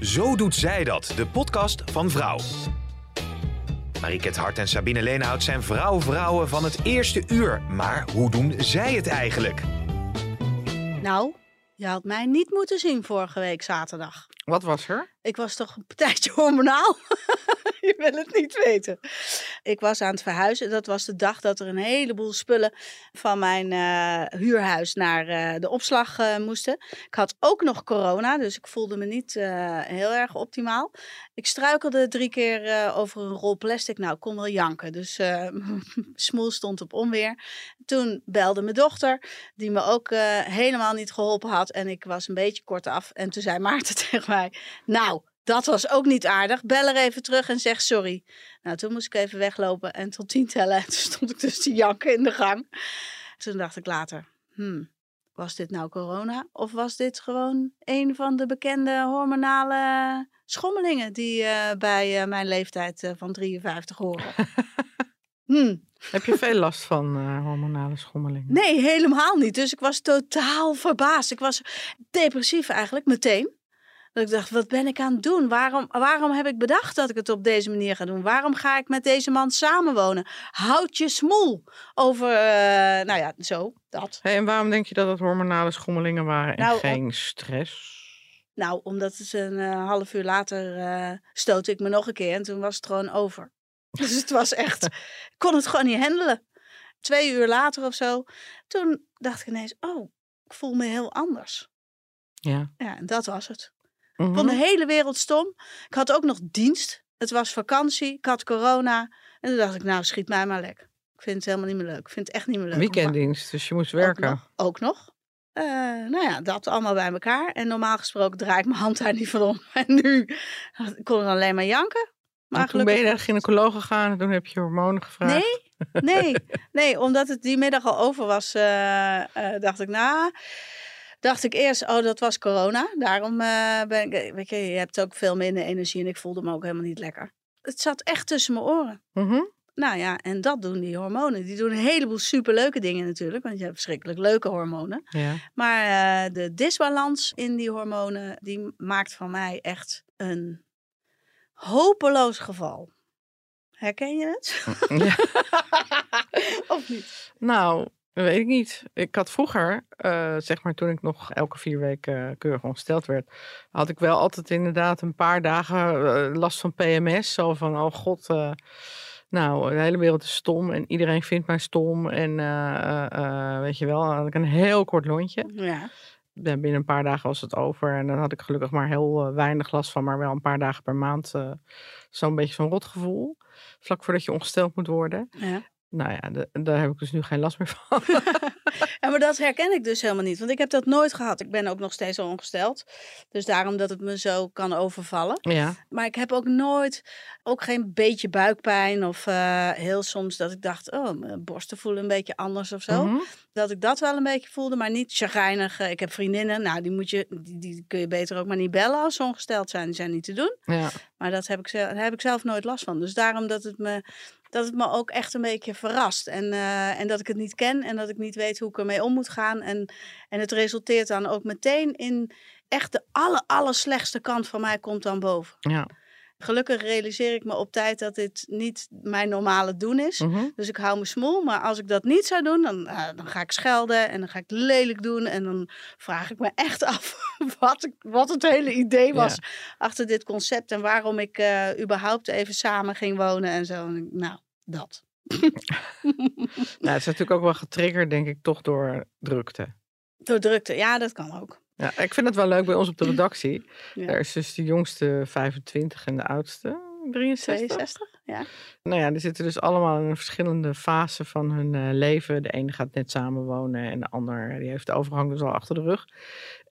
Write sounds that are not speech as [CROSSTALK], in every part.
Zo doet zij dat, de podcast van Vrouw. Mariket Hart en Sabine Leenhout zijn vrouw-vrouwen van het eerste uur. Maar hoe doen zij het eigenlijk? Nou, je had mij niet moeten zien vorige week zaterdag. Wat was er? Ik was toch een partijtje [LAUGHS] hormonaal. [LAUGHS] je wil het niet weten. Ik was aan het verhuizen. Dat was de dag dat er een heleboel spullen van mijn eh, huurhuis naar eh, de opslag eh, moesten. Ik had ook nog corona, dus ik voelde me niet heel erg optimaal. Ik struikelde drie keer over een rol plastic. Nou, ik kon wel janken. Dus [LAUGHS] smoel stond op onweer. Toen belde mijn dochter, die me ook helemaal niet geholpen had. En ik was een beetje kort af. En toen zei Maarten tegen mij, nou, dat was ook niet aardig. Bel er even terug en zeg sorry. Nou, toen moest ik even weglopen en tot tien tellen. En toen stond ik dus te janken in de gang. Toen dacht ik later, hmm, was dit nou corona? Of was dit gewoon een van de bekende hormonale schommelingen die uh, bij uh, mijn leeftijd uh, van 53 horen? [LAUGHS] hmm. Heb je veel last van hormonale schommelingen? Nee, helemaal niet. Dus ik was totaal verbaasd. Ik was depressief eigenlijk meteen. Dat ik dacht, wat ben ik aan het doen? Waarom, waarom heb ik bedacht dat ik het op deze manier ga doen? Waarom ga ik met deze man samenwonen? Houd je smoel over, uh, nou ja, zo, dat. Hey, en waarom denk je dat het hormonale schommelingen waren en nou, geen stress? Nou, omdat het een uh, half uur later uh, stootte ik me nog een keer en toen was het gewoon over. [LAUGHS] Dus het was echt, [LAUGHS] ik kon het gewoon niet handelen. Twee uur later of zo, toen dacht ik ineens, oh, ik voel me heel anders. Ja. Ja, en dat was het. Mm Van de hele wereld stom. Ik had ook nog dienst. Het was vakantie. Ik had corona. En toen dacht ik, nou, schiet mij maar lek. Ik vind het helemaal niet meer leuk. Ik vind het echt niet meer leuk. Weekenddienst, dus je moest werken. Ook nog. Ook nog. Uh, nou ja, dat allemaal bij elkaar. En normaal gesproken draai ik mijn hand daar niet van om. [LAUGHS] En nu ik kon ik alleen maar janken. Maar toen ben je naar de gynaecoloog gegaan en toen heb je hormonen gevraagd. Nee, nee, [LAUGHS] nee omdat het die middag al over was, uh, uh, dacht ik, nou, dacht ik eerst, oh, dat was corona. Daarom uh, ben ik, weet je, je hebt ook veel minder energie en ik voelde me ook helemaal niet lekker. Het zat echt tussen mijn oren. Mm Nou ja, en dat doen die hormonen. Die doen een heleboel superleuke dingen natuurlijk, want je hebt verschrikkelijk leuke hormonen. Ja. Maar uh, de disbalans in die hormonen, die maakt van mij echt een hopeloos geval. Herken je het? Ja. [LAUGHS] of niet? Nou, Weet ik niet. Ik had vroeger, uh, zeg maar toen ik nog elke vier weken uh, keurig ongesteld werd, had ik wel altijd inderdaad een paar dagen uh, last van PMS. Zo van, oh god, nou, de hele wereld is stom en iedereen vindt mij stom. En weet je wel, had ik een heel kort lontje. Ja. Binnen een paar dagen was het over en dan had ik gelukkig maar heel weinig last van, maar wel een paar dagen per maand zo'n beetje zo'n rotgevoel. Vlak voordat je ongesteld moet worden. Ja. Nou ja, daar heb ik dus nu geen last meer van. [LAUGHS] ja, maar dat herken ik dus helemaal niet. Want ik heb dat nooit gehad. Ik ben ook nog steeds ongesteld. Dus daarom dat het me zo kan overvallen. Ja. Maar ik heb ook nooit, ook geen beetje buikpijn. Of uh, heel soms dat ik dacht, oh, mijn borsten voelen een beetje anders of zo. Mhm. Dat ik dat wel een beetje voelde, maar niet chagrijnig. Ik heb vriendinnen, nou die, moet je, die, die kun je beter ook maar niet bellen als ze ongesteld zijn. Die zijn niet te doen. Ja. Maar dat heb ik, heb ik zelf nooit last van. Dus daarom dat het me dat het me ook echt een beetje verrast. En, uh, en dat ik het niet ken en dat ik niet weet hoe ik ermee om moet gaan. En, en het resulteert dan ook meteen in echt de aller, aller slechtste kant van mij komt dan boven. Ja. Gelukkig realiseer ik me op tijd dat dit niet mijn normale doen is. Mhm. Dus ik hou me smoel. Maar als ik dat niet zou doen, dan, uh, dan ga ik schelden en dan ga ik lelijk doen. En dan vraag ik me echt [LAUGHS] af wat, ik, wat het hele idee was Ja. achter dit concept. En waarom ik uh, überhaupt even samen ging wonen en zo. Nou, dat. [LAUGHS] Nou, het is natuurlijk ook wel getriggerd, denk ik, toch door drukte. Door drukte, ja, dat kan ook. Ja, ik vind het wel leuk bij ons op de redactie. Ja. Daar is dus de jongste 25 en de oudste 63. 62? Ja. Nou ja, die zitten dus allemaal in een verschillende fase van hun eh, leven. De ene gaat net samenwonen en de ander die heeft de overgang dus al achter de rug.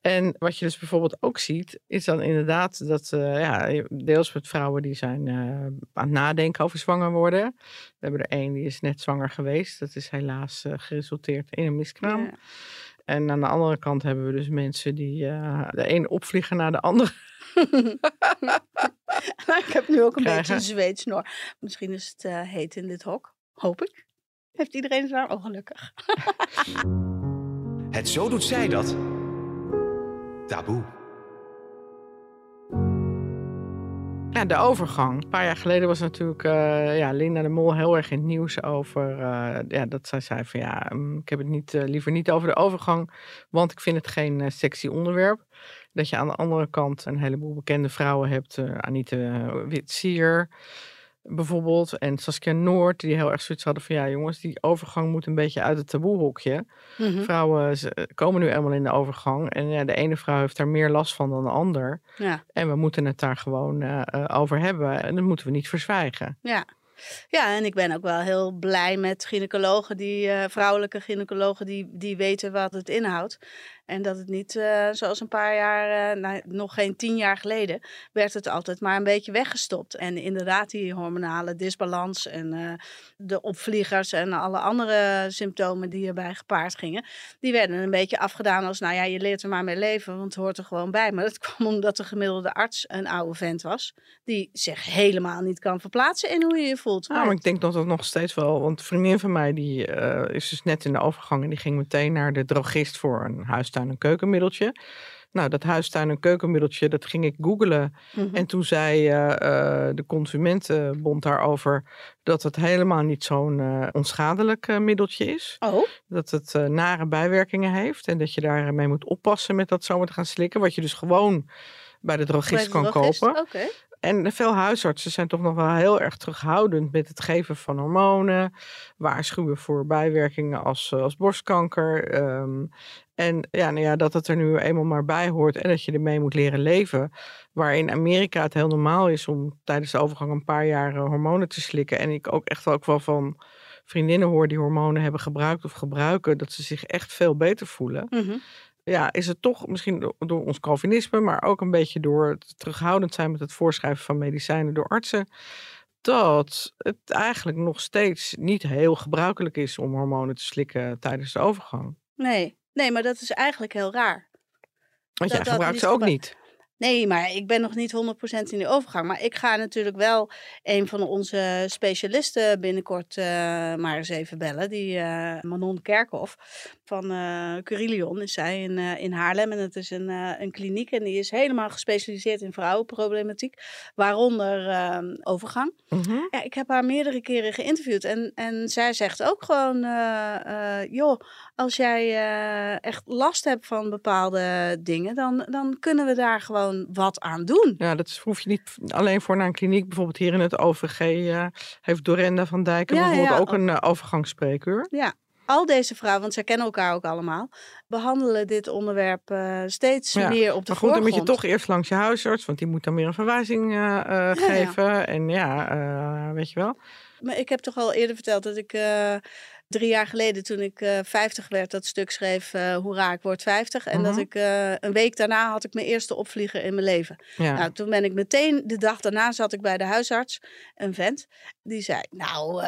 En wat je dus bijvoorbeeld ook ziet, is dan inderdaad dat eh, ja, deels met vrouwen die zijn eh, aan het nadenken over zwanger worden. We hebben er één die is net zwanger geweest. Dat is helaas geresulteerd in een miskraam. Ja. En aan de andere kant hebben we dus mensen die eh, de een opvliegen naar de andere. [LAUGHS] ik heb nu ook een Krijgen. beetje een zweetsnor. Misschien is het eh, heet in dit hok. Hoop ik. Heeft iedereen warm? Oh, gelukkig. [LAUGHS] Het Zo Doet Zij Dat. Taboe. Ja, de overgang. Een paar jaar geleden was natuurlijk eh, ja, Linda de Mol heel erg in het nieuws over eh, ja, dat zij zei van ja, mm, ik heb het niet, eh, liever niet over de overgang, want ik vind het geen sexy onderwerp. Dat je aan de andere kant een heleboel bekende vrouwen hebt, Anita Witsier bijvoorbeeld en Saskia Noord, die heel erg zoiets hadden van ja jongens, die overgang moet een beetje uit het taboehokje. Mhm. Vrouwen ze komen nu eenmaal in de overgang en ja, de ene vrouw heeft daar meer last van dan de ander. Ja. En we moeten het daar gewoon eh, eh, over hebben. En dat moeten we niet verzwijgen. Ja. ja, en ik ben ook wel heel blij met gynaecologen, die, eh, vrouwelijke gynaecologen, die, die weten wat het inhoudt. En dat het niet eh, zoals een paar jaar, eh, nou, nog geen tien jaar geleden, werd het altijd maar een beetje weggestopt. En inderdaad, die hormonale disbalans en eh, de opvliegers en alle andere symptomen die erbij gepaard gingen, die werden een beetje afgedaan als, nou ja, je leert er maar mee leven, want het hoort er gewoon bij. Maar dat [LAUGHS] kwam omdat de gemiddelde arts een oude vent was, die zich helemaal niet kan verplaatsen in hoe je je voelt. Nou, maar ik denk dat dat nog steeds wel. Want een vriendin van mij die is dus net in de overgang. En die ging meteen naar de drogist voor een huistuin- en keukenmiddeltje. Nou, dat huistuin- en keukenmiddeltje, dat ging ik googelen. Mhm. En toen zei eh, de Consumentenbond daarover dat het helemaal niet zo'n eh, onschadelijk middeltje is. Oh, Dat het nare bijwerkingen heeft. En dat je daarmee moet oppassen met dat zomaar te gaan slikken. Wat je dus gewoon bij de drogist bij de kan drogist? kopen. En veel huisartsen zijn toch nog wel heel erg terughoudend met het geven van hormonen. Waarschuwen voor bijwerkingen als, eh, als borstkanker. ehm, en ja, nou ja, dat het er nu eenmaal maar bij hoort en dat je ermee moet leren leven. Waar in Amerika het heel normaal is om tijdens de overgang een paar jaar eh, hormonen te slikken. En ik ook echt ook wel van vriendinnen hoor die hormonen hebben gebruikt of gebruiken. Dat ze zich echt veel beter voelen Mhm. Ja, is het toch misschien do- door ons Calvinisme, maar ook een beetje door het terughoudend zijn met het voorschrijven van medicijnen door artsen, dat het eigenlijk nog steeds niet heel gebruikelijk is om hormonen te slikken tijdens de overgang. Nee. nee, maar dat is eigenlijk heel raar. Want Dat- jij gebruikt ze ook niet. Nee, maar ik ben nog niet 100% in die overgang. Maar ik ga natuurlijk wel een van onze specialisten binnenkort eh, maar eens even bellen. Die eh, Manon Kerkhoff van eh Curilion is zij in, eh, in Haarlem. En het is een, eh, een kliniek en die is helemaal gespecialiseerd in vrouwenproblematiek. Waaronder eh, overgang. Mhm. Ja, ik heb haar meerdere keren geïnterviewd. En, en zij zegt ook gewoon: joh, als jij echt last hebt van bepaalde dingen, dan, dan kunnen we daar gewoon wat aan doen. Ja, dat hoef je niet alleen voor naar een kliniek. Bijvoorbeeld hier in het OVG heeft Dorenda van Dijken Ja, bijvoorbeeld ja, ook een eh, overgangsspreekuur. Al deze vrouwen, want zij kennen elkaar ook allemaal, behandelen dit onderwerp eh, steeds Ja, meer op de Maar goed, dan moet je toch eerst langs je huisarts, want die moet dan weer een verwijzing eh, eh, ja. geven. En ja, weet je wel. Maar ik heb toch al eerder verteld dat ik drie jaar geleden, toen ik eh 50 werd, dat stuk schreef: eh Hoera, ik word 50. En dat Mhm. ik eh, een week daarna had ik mijn eerste opvlieger in mijn leven. Ja. Nou, toen ben ik meteen, de dag daarna zat ik bij de huisarts, een vent. Die zei, nou,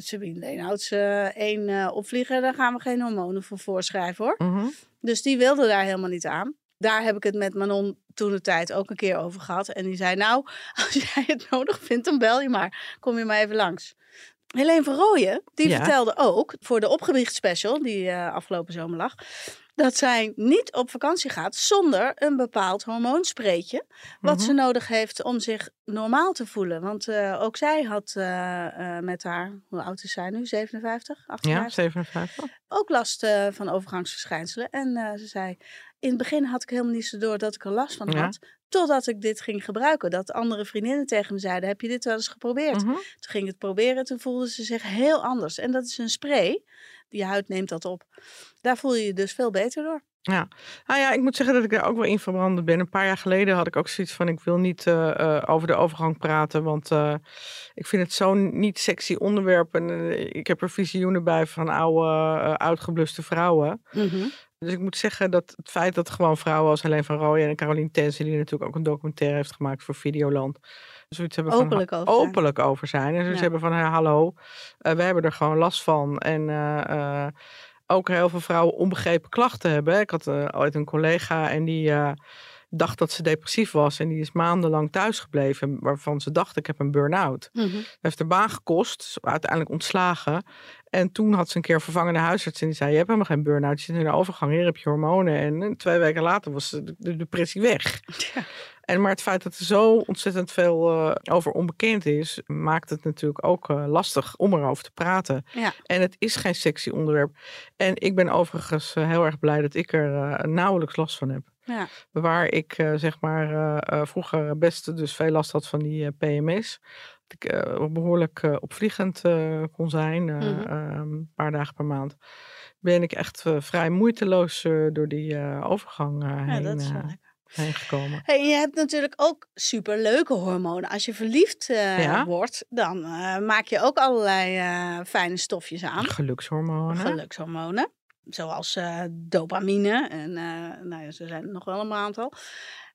Sabine Leenhouts, één opvlieger, daar gaan we geen hormonen voor voorschrijven hoor. Mhm. Dus die wilde daar helemaal niet aan. Daar heb ik het met Manon toen de tijd ook een keer over gehad. En die zei, nou, [LAUGHS] als jij het nodig vindt, dan bel je maar. Kom je maar even langs. Helene van Rooyen, die Ja. vertelde ook voor de opgewicht special, die eh, afgelopen zomer lag, dat zij niet op vakantie gaat zonder een bepaald hormoonspreetje. Wat Mhm. ze nodig heeft om zich normaal te voelen. Want eh, ook zij had eh, met haar, hoe oud is zij nu? 57? Ja, 58? 57. ook last van overgangsverschijnselen. En ze zei, in het begin had ik helemaal niet zo door dat ik er last van Ja. Totdat ik dit ging gebruiken. Dat andere vriendinnen tegen me zeiden, heb je dit wel eens geprobeerd? Mhm. Toen ging ik het proberen, toen voelde ze zich heel anders. En dat is een spray, je huid neemt dat op. Daar voel je je dus veel beter door. Ja, nou ja, ik moet zeggen dat ik daar ook wel in verbranden ben. Een paar jaar geleden had ik ook zoiets van: ik wil niet uh, uh, over de overgang praten, want uh, ik vind het zo'n niet sexy onderwerp. En ik heb er visioenen bij van oude, uitgebluste vrouwen. Mm -hmm. Dus ik moet zeggen dat het feit dat gewoon vrouwen als Helene van Rooyen en Caroline Tensen, die natuurlijk ook een documentaire heeft gemaakt voor Videoland, zoiets hebben openlijk van over openlijk over zijn. En ze ja. hebben van: hey, hallo, we hebben er gewoon last van. En ook heel veel vrouwen onbegrepen klachten hebben. Ik had uh, ooit een collega en die uh, dacht dat ze depressief was. En die is maandenlang thuisgebleven. Waarvan ze dacht, ik heb een burn-out. Mm -hmm. heeft de baan gekost. Uiteindelijk ontslagen. En toen had ze een keer vervangende huisarts. En die zei, je hebt helemaal geen burn-out. Je zit in de overgang. Hier heb je hormonen. En twee weken later was de depressie weg. [LAUGHS] Ja. En maar het feit dat er zo ontzettend veel uh, over onbekend is, maakt het natuurlijk ook uh, lastig om erover te praten. Ja. En het is geen sexy onderwerp. En ik ben overigens uh, heel erg blij dat ik er nauwelijks last van heb. Ja. Waar ik zeg maar vroeger best dus veel last had van die PMS. Ik behoorlijk opvliegend kon zijn, mm -hmm. een paar dagen per maand. Ben ik echt vrij moeiteloos door die overgang heen. Ja, dat is wel lekker heen gekomen. Hey, je hebt natuurlijk ook superleuke hormonen. Als je verliefd uh, ja? wordt, dan uh, maak je ook allerlei uh, fijne stofjes aan. Gelukshormonen. Gelukshormonen. Zoals dopamine. En nou ja, er zijn er nog wel een aantal.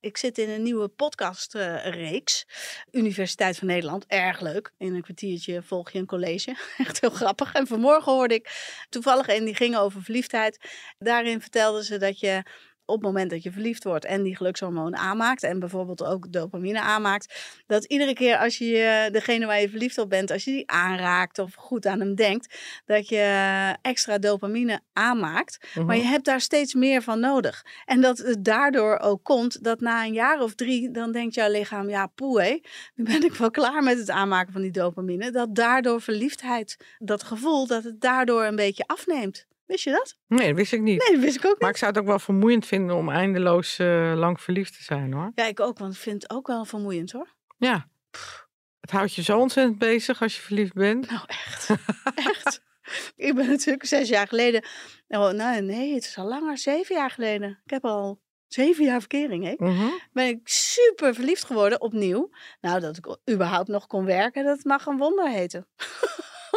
Ik zit in een nieuwe podcastreeks. Universiteit van Nederland. Erg leuk. In een kwartiertje volg je een college. [LAUGHS] Echt heel grappig. En vanmorgen hoorde ik toevallig een die ging over verliefdheid. Daarin vertelden ze dat je op het moment dat je verliefd wordt en die gelukshormoon aanmaakt en bijvoorbeeld ook dopamine aanmaakt, dat iedere keer als je degene waar je verliefd op bent, als je die aanraakt of goed aan hem denkt, dat je extra dopamine aanmaakt. Maar je hebt daar steeds meer van nodig. En dat het daardoor ook komt dat na een jaar of drie, dan denkt jouw lichaam, ja poe hé, nu ben ik wel klaar met het aanmaken van die dopamine. Dat daardoor verliefdheid, dat gevoel, dat het daardoor een beetje afneemt. Wist je dat? Nee, dat wist ik niet. Nee, dat wist ik ook niet. Maar ik zou het ook wel vermoeiend vinden om eindeloos uh, lang verliefd te zijn hoor. Ja, ik ook, want ik vind het ook wel vermoeiend hoor. Ja. Pff, het houdt je zo ontzettend bezig als je verliefd bent. Nou, echt. echt. ik ben natuurlijk zes jaar geleden. Oh, nou, nee, het is al langer, zeven jaar geleden. Ik heb al zeven jaar verkering, hè? Mhm. Mm -hmm. Ben ik super verliefd geworden opnieuw. Nou, dat ik überhaupt nog kon werken, dat mag een wonder heten.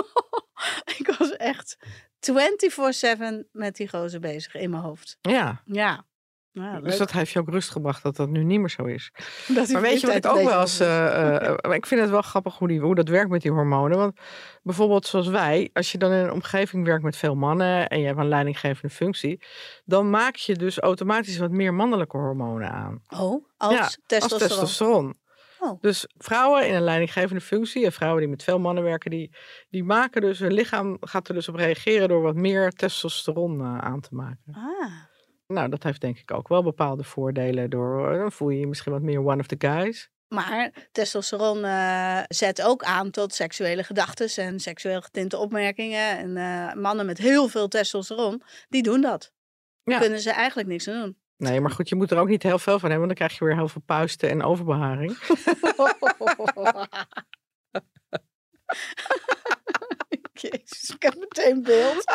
[LAUGHS] ik was echt 24-7 met die gozer bezig in mijn hoofd. Ja. Ja. Ja, dus dat heeft je ook rust gebracht dat dat nu niet meer zo is. [LAUGHS] maar weet je wat ik ook wel eens. Uh, uh, ik vind het wel grappig hoe, die, hoe dat werkt met die hormonen. Want bijvoorbeeld zoals wij, als je dan in een omgeving werkt met veel mannen en je hebt een leidinggevende functie, dan maak je dus automatisch wat meer mannelijke hormonen aan. Oh, als ja, testosteron. Als testosteron. Oh. Dus vrouwen in een leidinggevende functie en vrouwen die met veel mannen werken, die, die maken dus, hun lichaam gaat er dus op reageren door wat meer testosteron uh, aan te maken. Ah. Nou, dat heeft denk ik ook wel bepaalde voordelen. Door, dan voel je je misschien wat meer one of the guys. Maar testosteron uh, zet ook aan tot seksuele gedachten en seksueel getinte opmerkingen. En uh, mannen met heel veel testosteron, die doen dat. Ja. Kunnen ze eigenlijk niks aan doen. Nee, maar goed, je moet er ook niet heel veel van hebben, want dan krijg je weer heel veel puisten en overbeharing. [LAUGHS] Jezus, ik heb meteen beeld. [LAUGHS]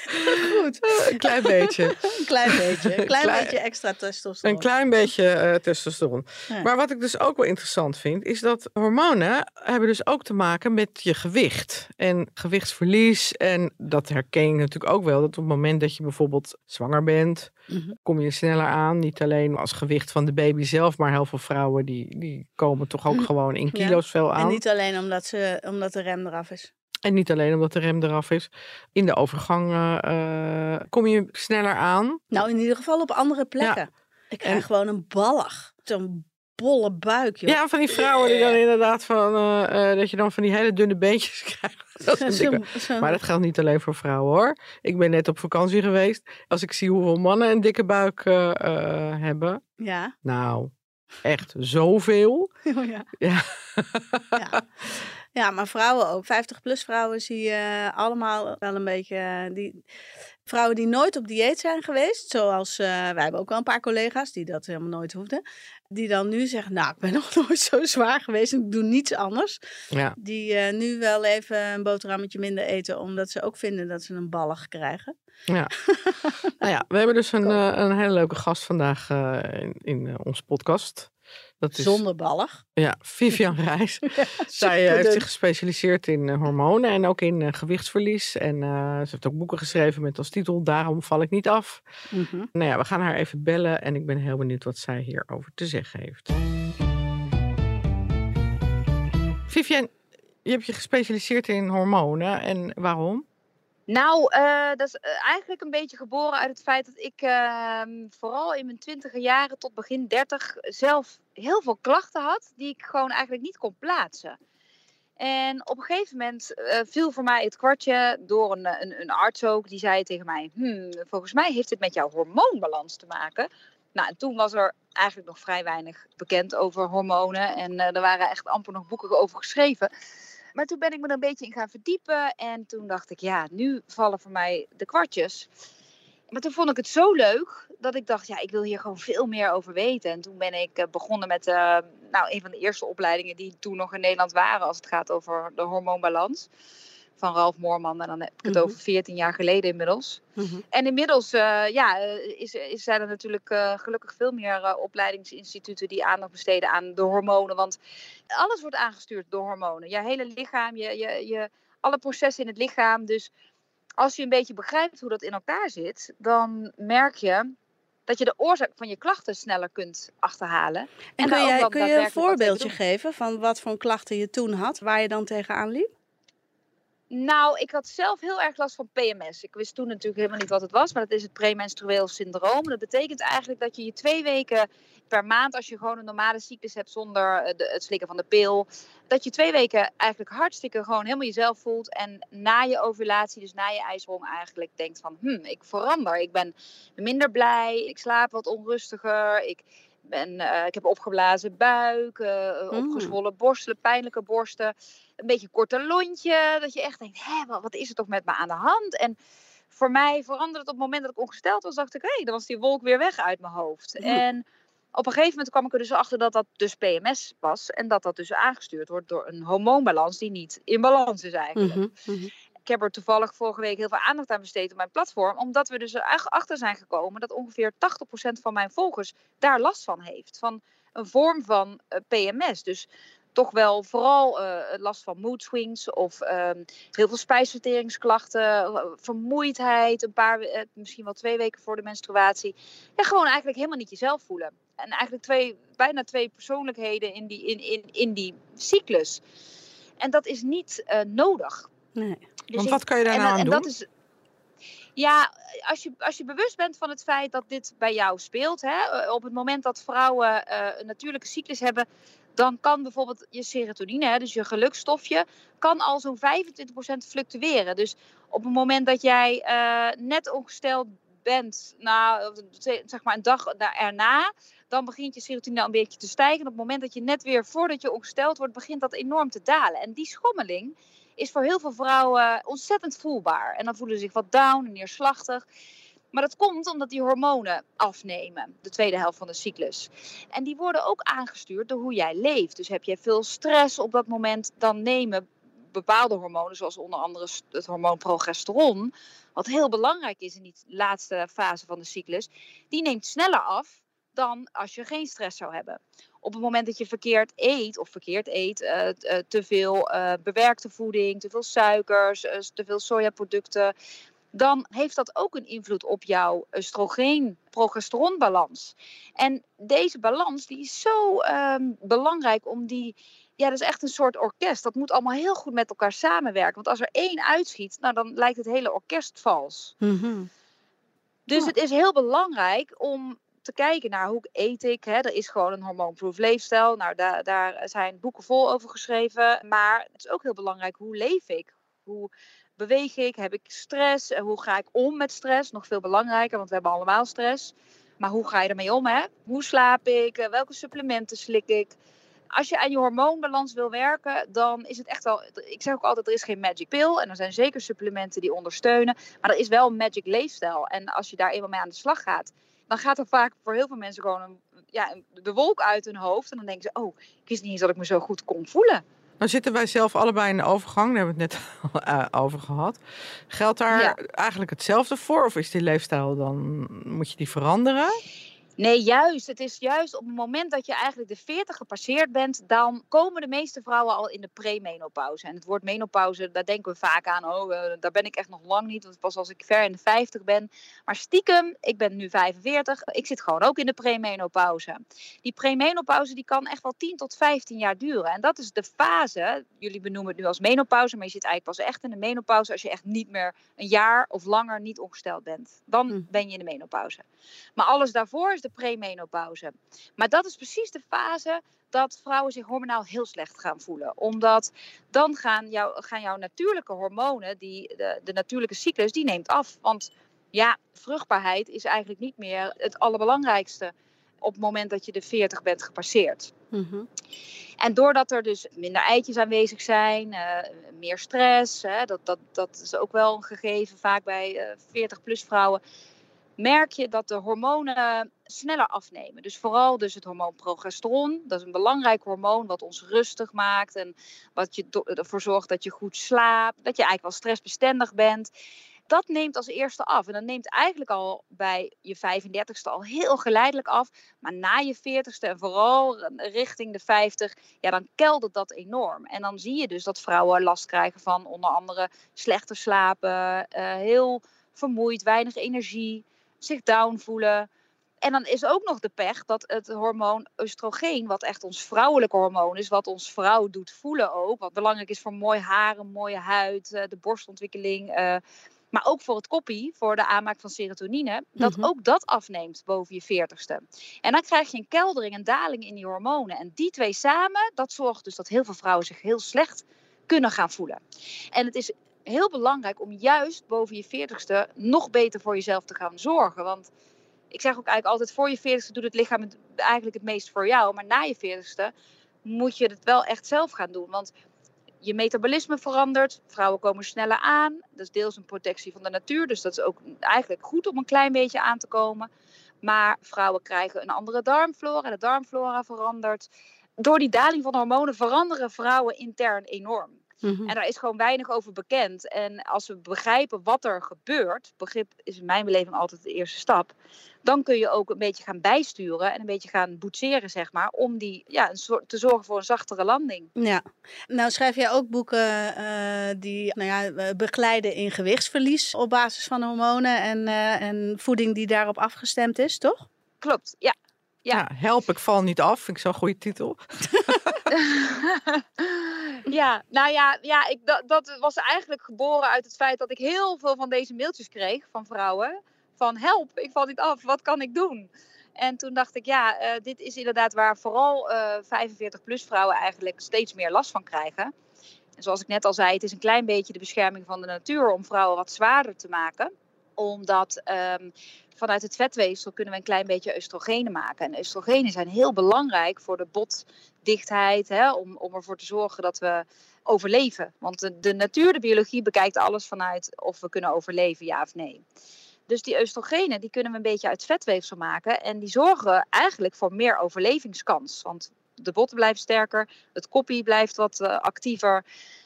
[LAUGHS] Goed. [LAUGHS] Een klein beetje. Een klein beetje. Een klein, klein beetje extra testosteron. Een klein beetje uh, testosteron. Ja. Maar wat ik dus ook wel interessant vind, is dat hormonen hebben dus ook te maken met je gewicht. En gewichtsverlies. En dat herken je natuurlijk ook wel. Dat op het moment dat je bijvoorbeeld zwanger bent, mm -hmm. kom je sneller aan. Niet alleen als gewicht van de baby zelf, maar heel veel vrouwen die, die komen toch ook gewoon in kilo's ja. veel aan. En niet alleen omdat, ze, omdat de rem eraf is. En niet alleen omdat de rem eraf is. In de overgang uh, kom je sneller aan. Nou, in ieder geval op andere plekken. Ja. Ik krijg en... gewoon een ballig. Zo'n bolle buik, joh. Ja, van die vrouwen die dan inderdaad van... Uh, uh, dat je dan van die hele dunne beentjes [LAUGHS] krijgt. Dat zo, zo. Maar dat geldt niet alleen voor vrouwen, hoor. Ik ben net op vakantie geweest. Als ik zie hoeveel mannen een dikke buik hebben. Ja. Nou, echt zoveel. [LAUGHS] Oh, ja. ja. ja. [LAUGHS] Ja, maar vrouwen ook. 50-plus vrouwen zie je allemaal wel een beetje... eh, Die, vrouwen die nooit op dieet zijn geweest, zoals... eh, wij hebben ook wel een paar collega's die dat helemaal nooit hoefden. Die dan nu zeggen, nou, ik ben [LAUGHS] nog nooit zo zwaar geweest en ik doe niets anders. Ja. Die eh, nu wel even een boterhammetje minder eten, omdat ze ook vinden dat ze een ballig krijgen. Ja. [LAUGHS] nou ja, we hebben dus een, eh, een hele leuke gast vandaag eh, in, in eh, onze podcast. Dat is Zonder ballig. ja, Vivian Reis. [LAUGHS] Zij eh, heeft zich gespecialiseerd in eh, hormonen en ook in eh, gewichtsverlies. En ze heeft ook boeken geschreven met als titel Daarom val ik niet af. Mhm. Nou ja, we gaan haar even bellen en ik ben heel benieuwd wat zij hierover te zeggen heeft. Vivian, je hebt je gespecialiseerd in hormonen en waarom? Nou, eh, dat is eh, eigenlijk een beetje geboren uit het feit dat ik ehm, vooral in mijn twintiger jaren tot begin dertig zelf heel veel klachten had die ik gewoon eigenlijk niet kon plaatsen. En op een gegeven moment eh, viel voor mij het kwartje door een, een, een arts ook. Die zei tegen mij, hmm, volgens mij heeft het met jouw hormoonbalans te maken. Nou, en toen was er eigenlijk nog vrij weinig bekend over hormonen. En er waren echt amper nog boeken over geschreven. Maar toen ben ik me er een beetje in gaan verdiepen. En toen dacht ik, ja, nu vallen voor mij de kwartjes. Maar toen vond ik het zo leuk dat ik dacht, ja, ik wil hier gewoon veel meer over weten. En toen ben ik eh, begonnen met eh, nou, een van de eerste opleidingen die toen nog in Nederland waren als het gaat over de hormoonbalans. Van Ralf Moorman. En dan heb ik het Mhm. over 14 jaar geleden inmiddels. Mhm. En inmiddels eh, ja, eh, is, is, zijn er natuurlijk eh, gelukkig veel meer eh, opleidingsinstituten die aandacht besteden aan de hormonen. Want alles wordt aangestuurd door hormonen. Je hele lichaam, je, je, je, alle processen in het lichaam. Dus als je een beetje begrijpt hoe dat in elkaar zit, dan merk je dat je de oorzaak van je klachten sneller kunt achterhalen. En En kun, jij, kun je een voorbeeldje geven van wat voor klachten je toen had, waar je dan tegenaan liep? Nou, ik had zelf heel erg last van PMS. Ik wist toen natuurlijk helemaal niet wat het was, maar dat is het premenstrueel syndroom. Dat betekent eigenlijk dat je je twee weken per maand, als je gewoon een normale cyclus hebt zonder eh, het slikken van de pil, dat je twee weken eigenlijk hartstikke gewoon helemaal jezelf voelt. En na je ovulatie, dus na je ijsprong, eigenlijk denkt van, hm, ik verander. Ik ben minder blij, ik slaap wat onrustiger, ik, ben, eh, ik heb opgeblazen buik, eh, Mm. opgezwollen borsten, pijnlijke borsten een beetje een korte lontje. Dat je echt denkt, hé, wat, wat is er toch met me aan de hand? En voor mij veranderde het op het moment dat ik ongesteld was, dacht ik, hé, dan was die wolk weer weg uit mijn hoofd. En op een gegeven moment kwam ik er dus achter dat dat dus PMS was. En dat dat dus aangestuurd wordt door een hormoonbalans die niet in balans is eigenlijk. Mhm, mhm. Ik heb er toevallig vorige week heel veel aandacht aan besteed op mijn platform. Omdat we dus er achter zijn gekomen dat ongeveer 80% van mijn volgers daar last van heeft. Van een vorm van eh, PMS. Dus toch wel vooral eh, last van mood swings of ehm, heel veel spijsverteringsklachten, eh, vermoeidheid, een paar, misschien wel twee weken voor de menstruatie. Ja, gewoon eigenlijk helemaal niet jezelf voelen. En eigenlijk twee, bijna twee persoonlijkheden in die, in, in, in die cyclus. En dat is niet nodig. Nee. Dus Want wat kan je daar nou aan en doen? dat is. Ja, als je, als je bewust bent van het feit dat dit bij jou speelt, hè, op het moment dat vrouwen eh, een natuurlijke cyclus hebben, dan kan bijvoorbeeld je serotonine, hè, dus je gelukstofje, kan al zo'n 25% fluctueren. Dus op het moment dat jij eh, net ongesteld bent, nou, zeg maar een dag na- erna, dan begint je serotonine een beetje te stijgen. En op het moment dat je net weer, voordat je ongesteld wordt, begint dat enorm te dalen. En die schommeling is voor heel veel vrouwen ontzettend voelbaar. En dan voelen ze zich wat down en neerslachtig. Maar dat komt omdat die hormonen afnemen, de tweede helft van de cyclus. En die worden ook aangestuurd door hoe jij leeft. Dus heb je veel stress op dat moment, dan nemen bepaalde hormonen, zoals onder andere het hormoon progesteron, wat heel belangrijk is in die laatste fase van de cyclus, die neemt sneller af dan als je geen stress zou hebben. Op het moment dat je verkeerd eet, of verkeerd eet, eh, te veel eh, bewerkte voeding, te veel suikers, te veel sojaproducten, dan heeft dat ook een invloed op jouw oestrogeen-progesteronbalans. En deze balans die is zo ehm, belangrijk om die. Ja, dat is echt een soort orkest. Dat moet allemaal heel goed met elkaar samenwerken. Want als er één uitschiet, nou, dan lijkt het hele orkest vals. Mhm. Dus het is heel belangrijk om te kijken naar hoe eet ik. Hè. Er is gewoon een hormoonproof leefstijl. Nou, daar, daar zijn boeken vol over geschreven. Maar het is ook heel belangrijk hoe leef ik? Hoe beweeg ik? Heb ik stress? Hoe ga ik om met stress? Nog veel belangrijker, want we hebben allemaal stress. Maar hoe ga je ermee om? Hè? Hoe slaap ik? Eh, Welke supplementen slik ik? als je aan je hormoonbalans wil werken, dan is het echt wel. Ik zeg ook altijd: er is geen magic pill. En er zijn zeker supplementen die ondersteunen. Maar er is wel een magic leefstijl. En als je daar eenmaal mee aan de slag gaat, dan gaat er vaak voor heel veel mensen gewoon een, ja, de wolk uit hun hoofd. En dan denken ze: oh, ik wist niet eens dat ik me zo goed kon voelen. Dan zitten wij zelf allebei in de overgang, daar hebben we het net [LAUGHS] uh, over gehad. Geldt daar eigenlijk hetzelfde voor? Of is die leefstijl dan, moet je die veranderen? Nee, juist. Het is juist op het moment dat je eigenlijk de 40 gepasseerd bent, dan komen de meeste vrouwen al in de premenopauze. En het woord menopauze, daar denken we vaak aan. Oh, uh, daar ben ik echt nog lang niet, want pas als ik ver in de 50 ben. Maar stiekem, ik ben nu 45, ik zit gewoon ook in de premenopauze. Die premenopauze die kan echt wel 10 tot 15 jaar duren. En dat is de fase, jullie benoemen het nu als menopauze, maar je zit eigenlijk pas echt in de menopauze als je echt niet meer een jaar of langer niet ongesteld bent. Dan hm. ben je in de menopauze. Maar alles daarvoor de premenopauze. Maar dat is precies de fase dat vrouwen zich hormonaal heel slecht gaan voelen. Omdat dan gaan, jou, gaan jouw natuurlijke hormonen, die, de, de natuurlijke cyclus, die neemt af. Want ja, vruchtbaarheid is eigenlijk niet meer het allerbelangrijkste op het moment dat je de 40 bent gepasseerd. Mm En doordat er dus minder eitjes aanwezig zijn, uh, meer stress, hè, dat, dat, dat is ook wel een gegeven vaak bij uh, 40-plus vrouwen, merk je dat de hormonen sneller afnemen. Dus vooral dus het hormoon progesteron. Dat is een belangrijk hormoon wat ons rustig maakt en wat je ervoor zorgt dat je goed slaapt, dat je eigenlijk wel stressbestendig bent. Dat neemt als eerste af. En dat neemt eigenlijk al bij je 35ste al heel geleidelijk af. Maar na je 40ste en vooral richting de 50, ja, dan keldert dat enorm. En dan zie je dus dat vrouwen last krijgen van onder andere slechter slapen, uh, heel vermoeid, weinig energie zich down voelen. En dan is ook nog de pech dat het hormoon oestrogeen, wat echt ons vrouwelijke hormoon is, wat ons vrouw doet voelen ook, wat belangrijk is voor mooi haar, een mooie huid, eh, de borstontwikkeling, eh, maar ook voor het koppie, voor de aanmaak van serotonine, dat mhm. ook dat afneemt boven je veertigste. En dan krijg je een keldering, een daling in die hormonen. En die twee samen, dat zorgt dus dat heel veel vrouwen zich heel slecht kunnen gaan voelen. En het is heel belangrijk om juist boven je veertigste nog beter voor jezelf te gaan zorgen. Want ik zeg ook eigenlijk altijd, voor je veertigste doet het lichaam het eigenlijk het meest voor jou. Maar na je veertigste moet je het wel echt zelf gaan doen. Want je metabolisme verandert, vrouwen komen sneller aan. Dat is deels een protectie van de natuur, dus dat is ook eigenlijk goed om een klein beetje aan te komen. Maar vrouwen krijgen een andere darmflora, de darmflora verandert. Door die daling van hormonen veranderen vrouwen intern enorm. Mhm. En daar is gewoon weinig over bekend. En als we begrijpen wat er gebeurt, begrip is in mijn beleving altijd de eerste stap. Dan kun je ook een beetje gaan bijsturen en een beetje gaan boetseren, zeg maar, om die, ja, een soort, te zorgen voor een zachtere landing. Ja, nou schrijf jij ook boeken uh, die nou ja, begeleiden in gewichtsverlies op basis van hormonen en, uh, en voeding die daarop afgestemd is, toch? Klopt, ja. Ja. ja. help, ik val niet af. Vind ik zo'n goede titel. [LAUGHS] ja, nou ja, ja ik, dat, dat was eigenlijk geboren uit het feit dat ik heel veel van deze mailtjes kreeg van vrouwen. Van help, ik val niet af, wat kan ik doen? En toen dacht ik, ja, uh, dit is inderdaad waar vooral uh, eh, 45-plus vrouwen eigenlijk steeds meer last van krijgen. En zoals ik net al zei, het is een klein beetje de bescherming van de natuur om vrouwen wat zwaarder te maken omdat um, vanuit het vetweefsel kunnen we een klein beetje oestrogenen maken. En oestrogenen zijn heel belangrijk voor de botdichtheid, hè, om, om ervoor te zorgen dat we overleven. Want de, natuur, de biologie, bekijkt alles vanuit of we kunnen overleven, ja of nee. Dus die oestrogenen die kunnen we een beetje uit vetweefsel maken. En die zorgen eigenlijk voor meer overlevingskans. Want de botten blijven sterker, het koppie blijft wat uh, actiever.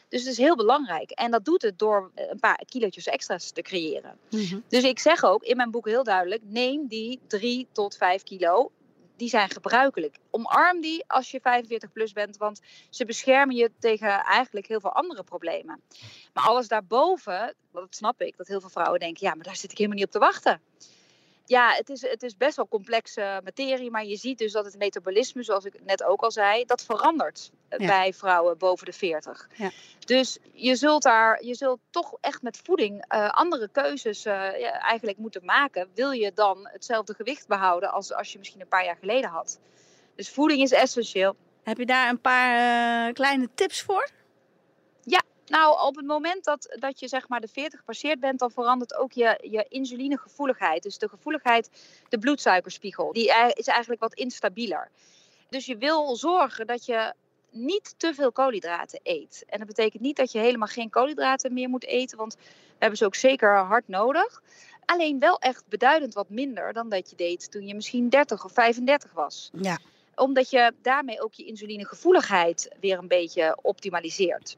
Dus het is heel belangrijk. En dat doet het door eh, een paar kilootjes extra's te creëren. Mhm. Dus ik zeg ook in mijn boek heel duidelijk: neem die 3 tot 5 kilo. Die zijn gebruikelijk. Omarm die als je 45 plus bent, want ze beschermen je tegen eigenlijk heel veel andere problemen. Maar alles daarboven, dat snap ik, dat heel veel vrouwen denken: ja, maar daar zit ik helemaal niet op te wachten ja, het is, het is best wel complexe materie, maar je ziet dus dat het metabolisme, zoals ik net ook al zei, dat verandert eh, bij vrouwen boven de 40. Ja. Dus je zult daar, je zult toch echt met voeding uh, andere keuzes uh, ja, eigenlijk moeten maken. Wil je dan hetzelfde gewicht behouden als als je misschien een paar jaar geleden had? Dus voeding is essentieel. Heb je daar een paar kleine tips voor? Nou, op het moment dat, dat je zeg maar de 40 gepasseerd bent, dan verandert ook je, je insulinegevoeligheid. Dus de gevoeligheid, de bloedsuikerspiegel, die is eigenlijk wat instabieler. Dus je wil zorgen dat je niet te veel koolhydraten eet. En dat betekent niet dat je helemaal geen koolhydraten meer moet eten, want we hebben ze ook zeker hard nodig. Alleen wel echt beduidend wat minder dan dat je deed toen je misschien 30 of 35 was. Ja. Omdat je daarmee ook je insulinegevoeligheid weer een beetje optimaliseert.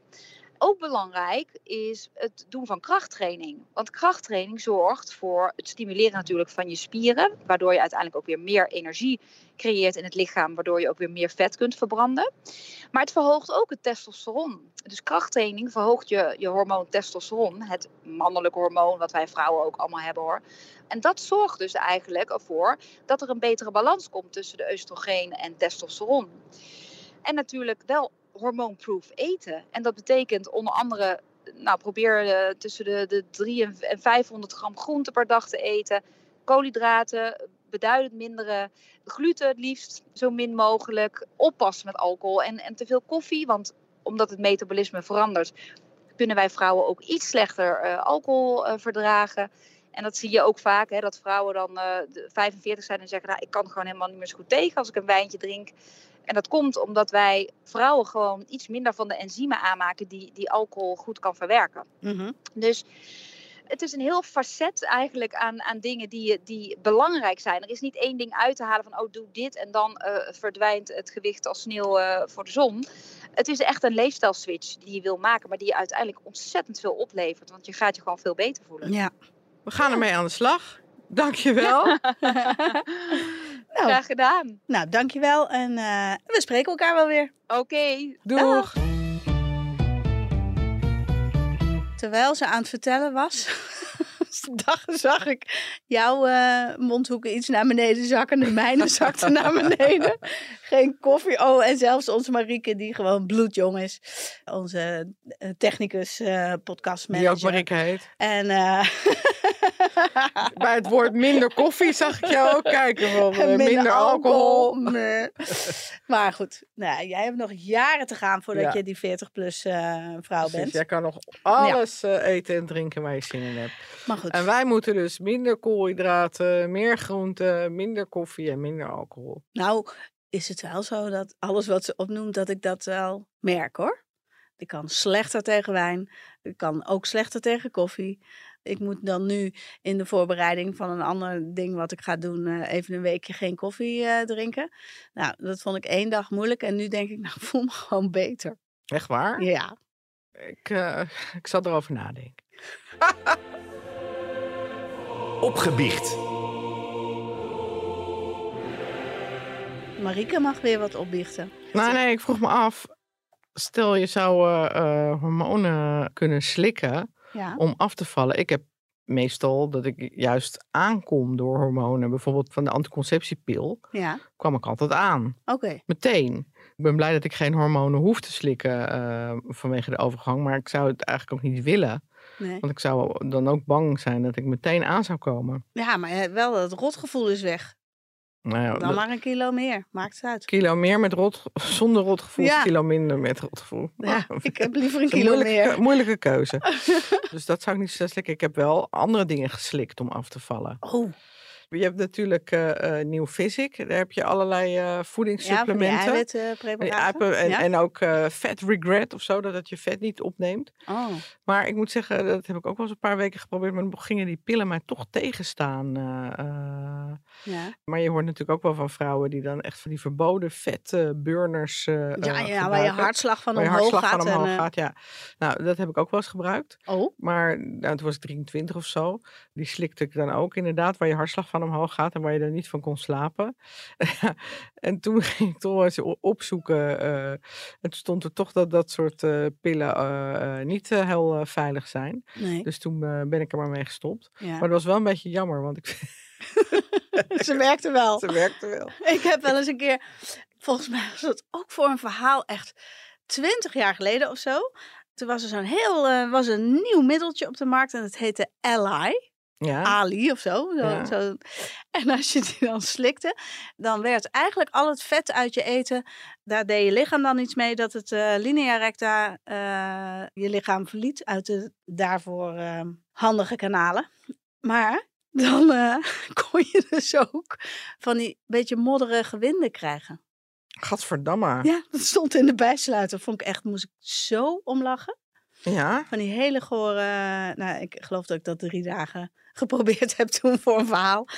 Ook belangrijk is het doen van krachttraining. Want krachttraining zorgt voor het stimuleren natuurlijk van je spieren, waardoor je uiteindelijk ook weer meer energie creëert in het lichaam, waardoor je ook weer meer vet kunt verbranden. Maar het verhoogt ook het testosteron. Dus krachttraining verhoogt je, je hormoon testosteron, het mannelijke hormoon wat wij vrouwen ook allemaal hebben hoor. En dat zorgt dus eigenlijk ervoor dat er een betere balans komt tussen de oestrogeen en testosteron. En natuurlijk wel hormoonproof eten. En dat betekent onder andere, nou probeer uh, tussen de, de 300 en 500 gram groente per dag te eten. Koolhydraten, beduidend mindere. Gluten het liefst zo min mogelijk. Oppassen met alcohol en, en te veel koffie. Want omdat het metabolisme verandert, kunnen wij vrouwen ook iets slechter uh, alcohol uh, verdragen. En dat zie je ook vaak, hè, dat vrouwen dan uh, 45 zijn en zeggen: nou, Ik kan gewoon helemaal niet meer zo goed tegen als ik een wijntje drink. En dat komt omdat wij vrouwen gewoon iets minder van de enzymen aanmaken die, die alcohol goed kan verwerken. Mm -hmm. Dus het is een heel facet eigenlijk aan, aan dingen die, die belangrijk zijn. Er is niet één ding uit te halen van, oh doe dit en dan uh, verdwijnt het gewicht als sneeuw uh, voor de zon. Het is echt een leefstijlswitch die je wil maken, maar die je uiteindelijk ontzettend veel oplevert. Want je gaat je gewoon veel beter voelen. Ja. We gaan ermee aan de slag. Dankjewel. [LAUGHS] nou, Graag gedaan. Nou, dankjewel. En uh, we spreken elkaar wel weer. Oké. Okay. Doeg. Dag. Terwijl ze aan het vertellen was, [LAUGHS] dag, zag ik jouw uh, mondhoeken iets naar beneden zakken. De mijne [LAUGHS] zakte naar beneden. Geen koffie. Oh, en zelfs onze Marieke, die gewoon bloedjong is. Onze uh, technicus, uh, podcastmanager. Die ook Marieke heet. En... [LAUGHS] [LAUGHS] Bij het woord minder koffie zag ik jou ook kijken. Van, minder, minder, alcohol. [LAUGHS] maar goed, nou, jij hebt nog jaren te gaan voordat ja. je die 40-plus vrouw Precies, bent. Jij kan nog alles ja. eten en drinken waar je zin in hebt. Maar goed. En wij moeten dus minder koolhydraten, meer groenten, minder koffie en minder alcohol. Nou, is het wel zo dat alles wat ze opnoemt, dat ik dat wel merk hoor. Ik kan slechter tegen wijn. Ik kan ook slechter tegen koffie. Ik moet dan nu in de voorbereiding van een ander ding wat ik ga doen, uh, even een weekje geen koffie uh, drinken. Nou, dat vond ik één dag moeilijk. En nu denk ik, [LAUGHS] nou, ik voel me gewoon beter. Echt waar? Ja. Ik, uh, ik zal erover nadenken. [LAUGHS] Opgebiecht. Marieke mag weer wat opbiechten. Nou, nee, ik vroeg me af. Stel je zou uh, hormonen kunnen slikken ja. om af te vallen. Ik heb meestal dat ik juist aankom door hormonen. Bijvoorbeeld van de anticonceptiepil ja. kwam ik altijd aan. Oké. Okay. Meteen. Ik ben blij dat ik geen hormonen hoef te slikken uh, vanwege de overgang. Maar ik zou het eigenlijk ook niet willen. Nee. Want ik zou dan ook bang zijn dat ik meteen aan zou komen. Ja, maar wel het rotgevoel is weg. Nou ja, Dan maar een kilo meer, maakt het uit. Kilo meer met rot, zonder rotgevoel, ja. kilo minder met rotgevoel. Ja, [LAUGHS] ik heb liever een kilo moeilijke, meer. Moeilijke keuze. [LAUGHS] dus dat zou ik niet zo slikken. Ik heb wel andere dingen geslikt om af te vallen. Oh. Je hebt natuurlijk uh, uh, Nieuw Physic. Daar heb je allerlei uh, voedingssupplementen. Ja, eiwitpreparaten. En, ja. en ook fat regret of zo, dat je vet niet opneemt. Oh. Maar ik moet zeggen, dat heb ik ook wel eens een paar weken geprobeerd. Maar dan gingen die pillen mij toch tegenstaan. ja. Maar je hoort natuurlijk ook wel van vrouwen die dan echt van die verboden vetburners Ja, ja gebruiken. waar je hartslag van waar je omhoog hartslag gaat. van omhoog en, gaat, ja. Nou, dat heb ik ook wel eens gebruikt. Oh. Maar nou, toen was ik 23 of zo. Die slikte ik dan ook inderdaad, waar je hartslag van omhoog gaat en waar je er niet van kon slapen. [LAUGHS] en toen [LAUGHS] ging ik toch eens opzoeken. Uh, en toen stond er toch dat dat soort uh, pillen uh, niet heel veilig zijn. Nee. Dus toen ben ik er maar mee gestopt. Ja. Maar dat was wel een beetje jammer, want ik... [LAUGHS] Ze werkte wel. Ze werkte wel. Ik heb wel eens een keer, volgens mij was dat ook voor een verhaal echt twintig jaar geleden of zo. Toen was er zo'n heel, was een nieuw middeltje op de markt en het heette Ally. Ja. Ali of zo, zo, Ja. zo. En als je die dan slikte, dan werd eigenlijk al het vet uit je eten, daar deed je lichaam dan iets mee dat het uh, linea recta uh, je lichaam verliet uit de daarvoor uh, handige kanalen. Maar dan eh, [LAUGHS] kon je dus ook van die beetje modderige winden krijgen. Gadverdamme. Ja, dat stond in de bijsluiter. Vond ik echt, moest ik zo om lachen. Ja? Van die hele gore... Nou, ik geloof dat ik dat drie dagen geprobeerd heb toen voor een verhaal.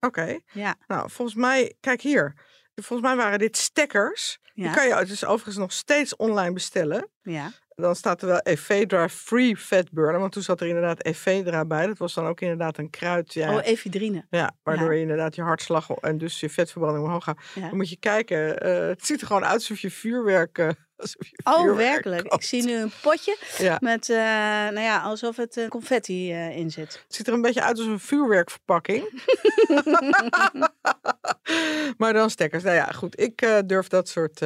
Oké. Ja. Nou, volgens mij, kijk hier. Volgens mij waren dit stekkers. Die Ja, kan je dus overigens nog steeds online bestellen. ja. Dan staat er wel Ephedra Free Fat Burner. Want toen zat er inderdaad Ephedra bij. Dat was dan ook inderdaad een kruid. Ja, Oh, efedrine. ja, waardoor je inderdaad je hartslag en dus je vetverbranding omhoog gaat. Dan moet je kijken. eh, het ziet er gewoon uit alsof je vuurwerk... Oh, werkelijk. Ik zie nu een potje Ja. met, eh, nou ja, alsof het confetti eh, in zit. Het ziet er een beetje uit als een vuurwerkverpakking. [LAUGHS] maar dan stekkers. Nou ja, goed. Ik eh, durf dat soort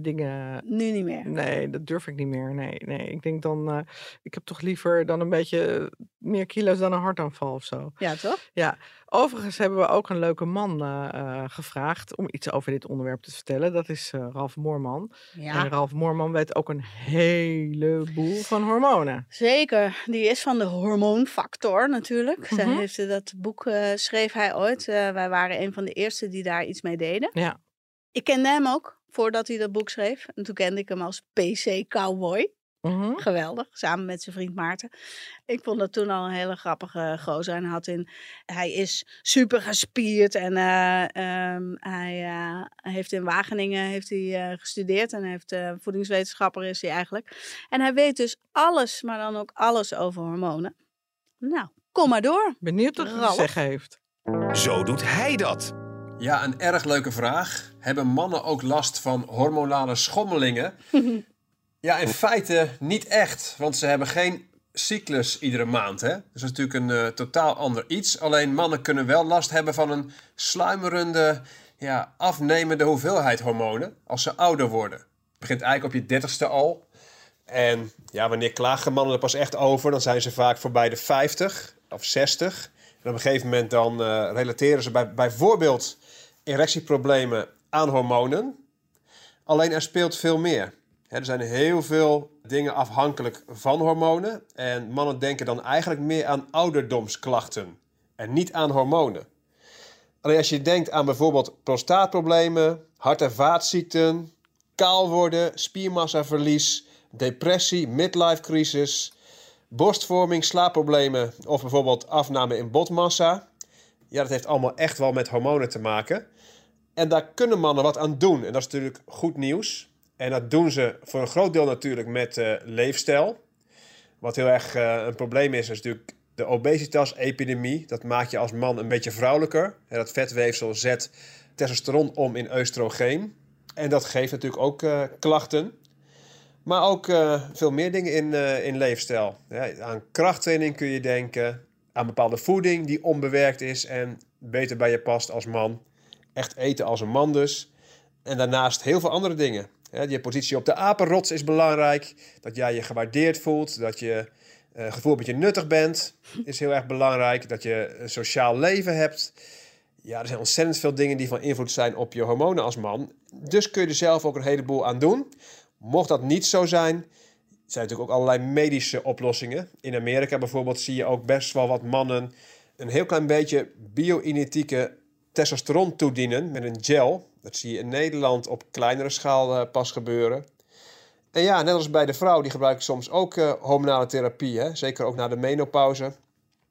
dingen. Nu niet meer. Nee, dat durf ik niet meer. Nee, nee. Ik denk dan. ik heb toch liever dan een beetje meer kilo's dan een hartaanval of zo. Ja, toch? Ja. Overigens hebben we ook een leuke man eh, eh, gevraagd om iets over dit onderwerp te vertellen. Dat is eh, Ralf Moorman. Ja. En Ralf Moorman weet ook een heleboel van hormonen. Zeker, die is van de hormoonfactor natuurlijk. Zij Mhm. heeft, dat boek eh, schreef hij ooit. Wij waren een van de eerste die daar iets mee deden. Ja. Ik kende hem ook voordat hij dat boek schreef. En toen kende ik hem als PC Cowboy. Mhm. Geweldig, samen met zijn vriend Maarten. Ik vond dat toen al een hele grappige gozer. En had in, hij is super gespierd en eh, ehm, hij eh, heeft in Wageningen heeft hij, eh, gestudeerd. En hij heeft eh, voedingswetenschapper is hij eigenlijk. En hij weet dus alles, maar dan ook alles over hormonen. Nou, kom maar door. Benieuwd wat hij zeggen heeft. Zo doet hij dat. Ja, een erg leuke vraag. Hebben mannen ook last van hormonale schommelingen? [LAUGHS] ja, in feite niet echt, want ze hebben geen cyclus iedere maand. Hè? Dus dat is natuurlijk een eh, totaal ander iets. Alleen mannen kunnen wel last hebben van een sluimerende, ja, afnemende hoeveelheid hormonen als ze ouder worden. Het begint eigenlijk op je dertigste al. En ja, wanneer klagen mannen er pas echt over, dan zijn ze vaak voorbij de 50 of 60. En op een gegeven moment dan eh, relateren ze bij, bijvoorbeeld erectieproblemen aan hormonen. Alleen er speelt veel meer. Er zijn heel veel dingen afhankelijk van hormonen. En mannen denken dan eigenlijk meer aan ouderdomsklachten en niet aan hormonen. Alleen als je denkt aan bijvoorbeeld prostaatproblemen, hart- en vaatziekten, kaal worden, spiermassaverlies, depressie, midlife crisis, borstvorming, slaapproblemen of bijvoorbeeld afname in botmassa. Ja, dat heeft allemaal echt wel met hormonen te maken. En daar kunnen mannen wat aan doen. En dat is natuurlijk goed nieuws. En dat doen ze voor een groot deel natuurlijk met eh, leefstijl. Wat heel erg eh, een probleem is, is natuurlijk de obesitas-epidemie. Dat maakt je als man een beetje vrouwelijker. En dat vetweefsel zet testosteron om in oestrogeen. En dat geeft natuurlijk ook eh, klachten. Maar ook veel meer dingen in, in leefstijl. Ja, aan krachttraining kun je denken. Aan bepaalde voeding die onbewerkt is en beter bij je past als man. Echt eten als een man dus. En daarnaast heel veel andere dingen. Je positie op de apenrots is belangrijk. Dat jij je gewaardeerd voelt. Dat je eh gevoel dat je nuttig bent. Is heel erg belangrijk. Dat je een sociaal leven hebt. Ja, er zijn ontzettend veel dingen die van invloed zijn op je hormonen als man. Dus kun je er zelf ook een heleboel aan doen. Mocht dat niet zo zijn, er zijn natuurlijk ook allerlei medische oplossingen. In Amerika bijvoorbeeld zie je ook best wel wat mannen een heel klein beetje bio-identieke testosteron toedienen met een gel. Dat zie je in Nederland op kleinere schaal eh, pas gebeuren. En ja, net als bij de vrouw, die gebruiken soms ook eh, hormonale therapie. Hè? Zeker ook na de menopauze.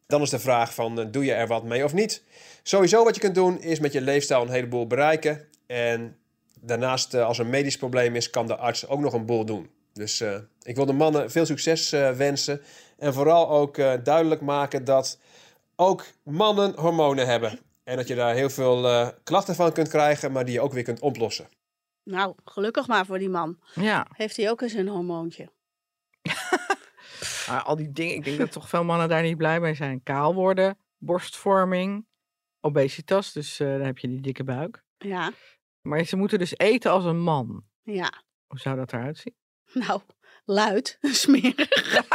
Dan is de vraag van, eh, doe je er wat mee of niet? Sowieso wat je kunt doen, is met je leefstijl een heleboel bereiken. En daarnaast, als er een medisch probleem is, kan de arts ook nog een boel doen. Dus ik wil de mannen veel succes wensen. En vooral ook duidelijk maken dat ook mannen hormonen hebben. En dat je daar heel veel eh, klachten van kunt krijgen, maar die je ook weer kunt oplossen. Nou, gelukkig maar voor die man. Ja, Heeft hij ook eens een hormoontje? [LAUGHS] maar al die dingen. Ik denk dat toch veel mannen daar niet blij mee zijn. Kaal worden, borstvorming, obesitas. Dus eh, dan heb je die dikke buik. Ja, Maar ze moeten dus eten als een man. ja. Hoe zou dat eruit zien? Nou, luid, [LAUGHS] smerig. [LAUGHS]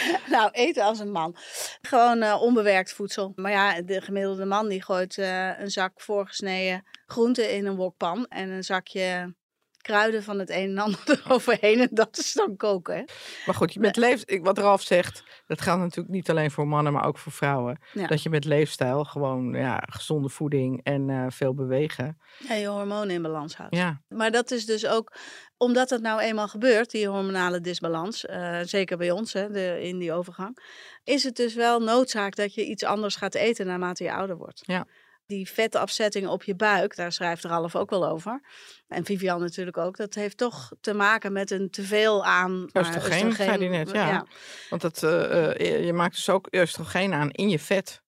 [LAUGHS] nou, eten als een man. Gewoon eh, onbewerkt voedsel. Maar ja, de gemiddelde man die gooit eh, een zak voorgesneden groenten in een wokpan. En een zakje kruiden van het een en ander [LAUGHS] eroverheen. En dat is dan koken. Hè? Maar goed, je met leef, wat Ralf zegt, dat geldt natuurlijk niet alleen voor mannen, maar ook voor vrouwen. Ja. Dat je met leefstijl gewoon ja, gezonde voeding en eh, veel bewegen. Ja, je hormonen in balans houdt. Ja, Maar dat is dus ook, omdat het nou eenmaal gebeurt, die hormonale disbalans, eh, zeker bij ons hè, de, in die overgang, is het dus wel noodzaak dat je iets anders gaat eten naarmate je ouder wordt. Ja. Die vetafzetting op je buik, daar schrijft Ralf ook wel over. En Vivian natuurlijk ook. Dat heeft toch te maken met een teveel aan eh, Oestrogeen, hij net, ja. want dat, eh, eh, je maakt dus ook oestrogeen aan in je vet.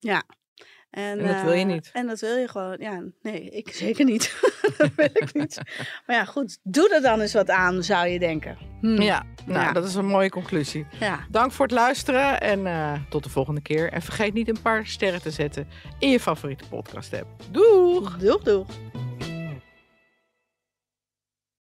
En, En dat wil je eh, niet. En dat wil je gewoon, ja, nee, ik [LAUGHS] zeker niet. [LAUGHS] dat wil ik niet. Maar ja, goed, doe er dan eens wat aan, zou je denken. Hm, Ja, nou, Ja. dat is een mooie conclusie. ja. Dank voor het luisteren en eh, tot de volgende keer. En vergeet niet een paar sterren te zetten in je favoriete podcast app. Doeg! Doeg, doeg.